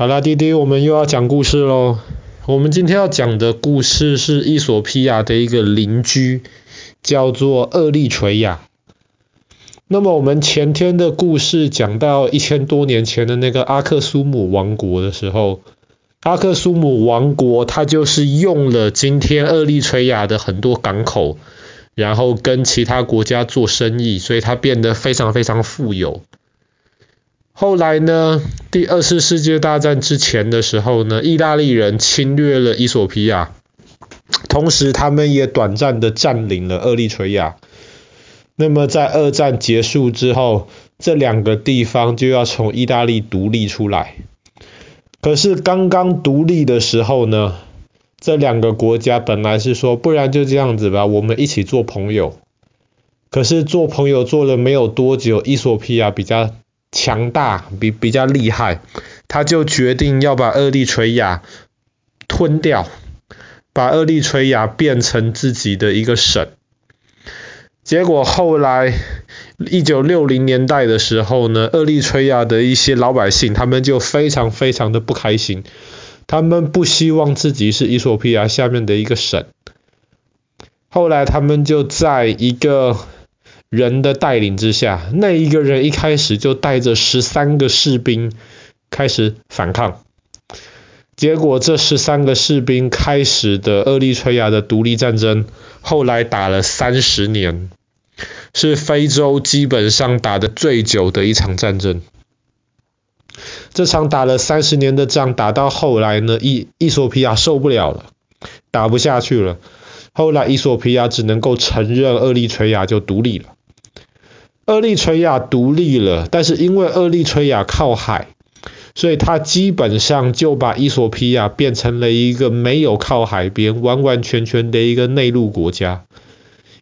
好啦，弟弟，我们又要讲故事喽。我们今天要讲的故事是伊索比亚的一个邻居，叫做厄立垂亚。那么我们前天的故事讲到一千多年前的那个阿克苏姆王国的时候，阿克苏姆王国它就是用了今天厄立垂亚的很多港口，然后跟其他国家做生意，所以它变得非常非常富有。后来呢，第二次世界大战之前的时候呢，意大利人侵略了伊索比亚，同时他们也短暂的占领了厄立垂亚。那么在二战结束之后，这两个地方就要从意大利独立出来。可是刚刚独立的时候呢，这两个国家本来是说，不然就这样子吧，我们一起做朋友。可是做朋友做了没有多久，伊索比亚比较强大比比较厉害，他就决定要把厄立垂亚吞掉，把厄立垂亚变成自己的一个省。结果后来一九六零年代的时候呢，厄立垂亚的一些老百姓他们就非常非常的不开心，他们不希望自己是衣索比亚下面的一个省。后来他们就在一个人的带领之下，那一个人一开始就带着十三个士兵开始反抗，结果这十三个士兵开始的厄立垂亚的独立战争，后来打了三十年，是非洲基本上打的最久的一场战争。这场打了三十年的仗，打到后来呢，伊伊索皮亚受不了了，打不下去了，后来伊索皮亚只能够承认厄立垂亚就独立了。厄立垂亚独立了，但是因为厄立垂亚靠海，所以他基本上就把伊索比亚变成了一个没有靠海边、完完全全的一个内陆国家，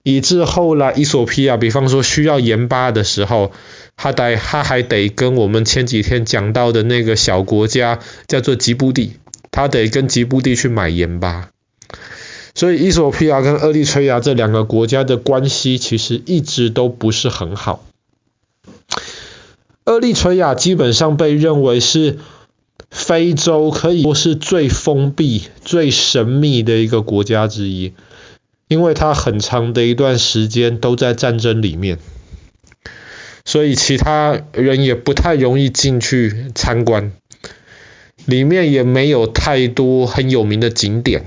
以致后来伊索比亚，比方说需要盐巴的时候，他得他还得跟我们前几天讲到的那个小国家叫做吉布地，他得跟吉布地去买盐巴。所以，伊索比亚跟厄立垂亚这两个国家的关系其实一直都不是很好。厄立垂亚基本上被认为是非洲可以说是最封闭、最神秘的一个国家之一，因为它很长的一段时间都在战争里面，所以其他人也不太容易进去参观，里面也没有太多很有名的景点。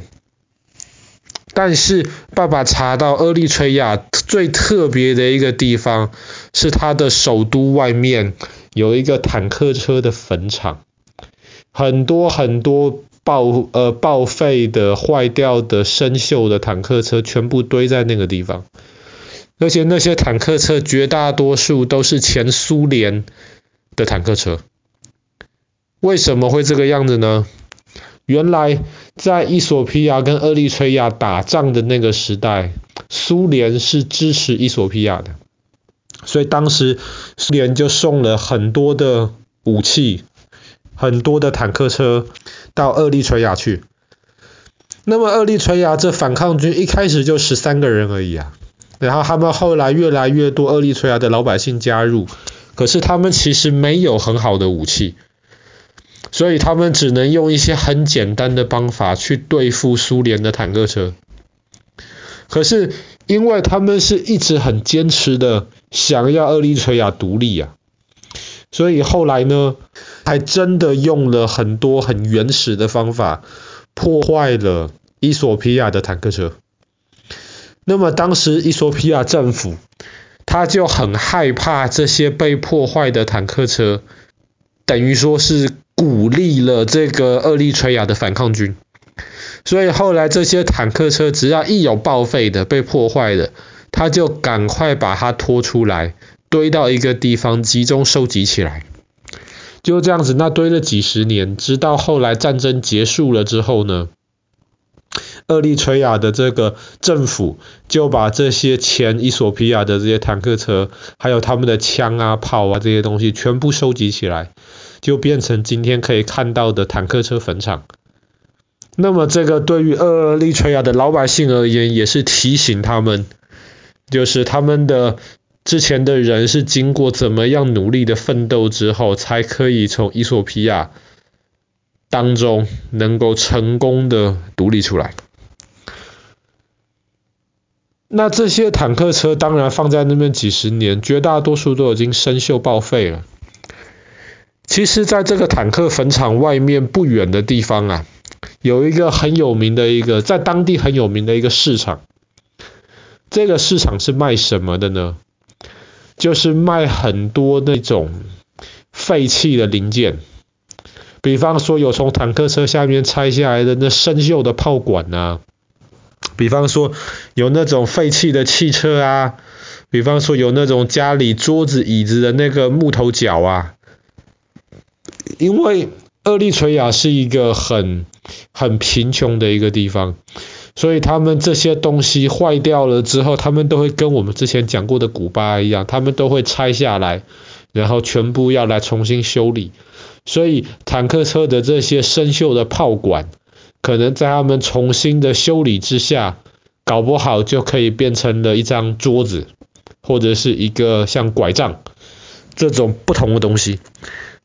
但是爸爸查到厄立垂亚最特别的一个地方，是它的首都外面有一个坦克车的坟场，很多很多报呃报废的、坏掉的、生锈的坦克车全部堆在那个地方，而且那些坦克车绝大多数都是前苏联的坦克车。为什么会这个样子呢？原来在伊索比亚跟厄立垂亚打仗的那个时代，苏联是支持伊索比亚的，所以当时苏联就送了很多的武器、很多的坦克车到厄立垂亚去。那么厄立垂亚这反抗军一开始就十三个人而已啊，然后他们后来越来越多厄立垂亚的老百姓加入，可是他们其实没有很好的武器。所以他们只能用一些很简单的方法去对付苏联的坦克车。可是因为他们是一直很坚持的想要厄立垂亚独立啊，所以后来呢，还真的用了很多很原始的方法破坏了伊索比亚的坦克车。那么当时伊索比亚政府他就很害怕这些被破坏的坦克车，等于说是。鼓励了这个厄立垂亚的反抗军，所以后来这些坦克车只要一有报废的、被破坏的，他就赶快把它拖出来，堆到一个地方集中收集起来。就这样子，那堆了几十年，直到后来战争结束了之后呢，厄立垂亚的这个政府就把这些前伊索比亚的这些坦克车，还有他们的枪啊、炮啊这些东西，全部收集起来。就变成今天可以看到的坦克车坟场。那么这个对于厄立垂亚的老百姓而言，也是提醒他们，就是他们的之前的人是经过怎么样努力的奋斗之后，才可以从伊索比亚当中能够成功的独立出来。那这些坦克车当然放在那边几十年，绝大多数都已经生锈报废了。其实，在这个坦克坟场外面不远的地方啊，有一个很有名的一个，在当地很有名的一个市场。这个市场是卖什么的呢？就是卖很多那种废弃的零件，比方说有从坦克车下面拆下来的那生锈的炮管啊。比方说有那种废弃的汽车啊，比方说有那种家里桌子椅子的那个木头角啊，因为厄立垂亚是一个很很贫穷的一个地方，所以他们这些东西坏掉了之后，他们都会跟我们之前讲过的古巴一样，他们都会拆下来，然后全部要来重新修理，所以坦克车的这些生锈的炮管。可能在他们重新的修理之下，搞不好就可以变成了一张桌子，或者是一个像拐杖这种不同的东西。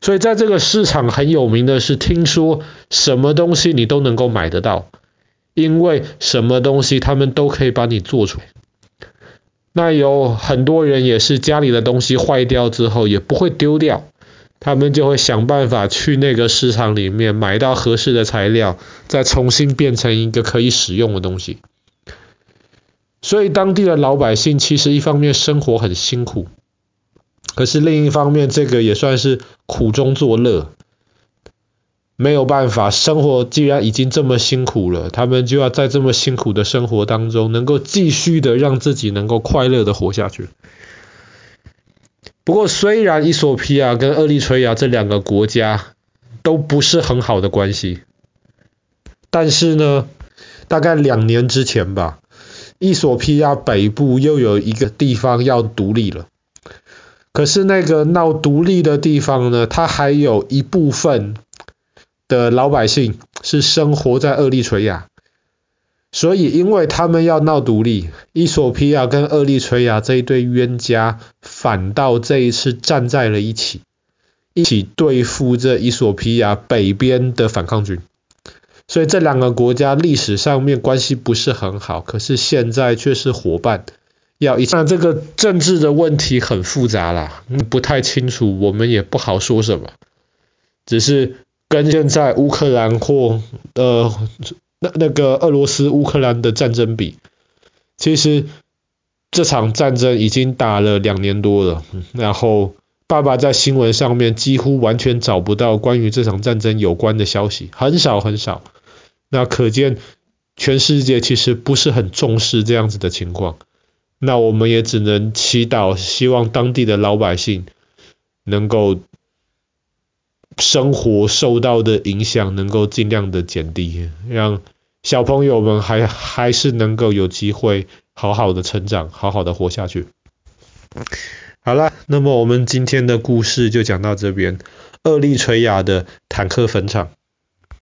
所以在这个市场很有名的是，听说什么东西你都能够买得到，因为什么东西他们都可以帮你做出来。那有很多人也是家里的东西坏掉之后也不会丢掉。他们就会想办法去那个市场里面买到合适的材料，再重新变成一个可以使用的东西。所以当地的老百姓其实一方面生活很辛苦，可是另一方面这个也算是苦中作乐。没有办法，生活既然已经这么辛苦了，他们就要在这么辛苦的生活当中，能够继续的让自己能够快乐的活下去。不过，虽然伊索比亚跟厄立垂亚这两个国家都不是很好的关系，但是呢，大概两年之前吧，伊索比亚北部又有一个地方要独立了。可是那个闹独立的地方呢，它还有一部分的老百姓是生活在厄立垂亚。所以，因为他们要闹独立，伊索比亚跟厄立垂亚这一对冤家，反倒这一次站在了一起，一起对付这衣索比亚北边的反抗军。所以这两个国家历史上面关系不是很好，可是现在却是伙伴。要一那这个政治的问题很复杂啦，不太清楚，我们也不好说什么。只是跟现在乌克兰或呃。那那个俄罗斯乌克兰的战争比，其实这场战争已经打了两年多了，然后爸爸在新闻上面几乎完全找不到关于这场战争有关的消息，很少很少。那可见全世界其实不是很重视这样子的情况。那我们也只能祈祷，希望当地的老百姓能够。生活受到的影响能够尽量的减低，让小朋友们还还是能够有机会好好的成长，好好的活下去。好了，那么我们今天的故事就讲到这边，厄立垂亚的坦克坟场。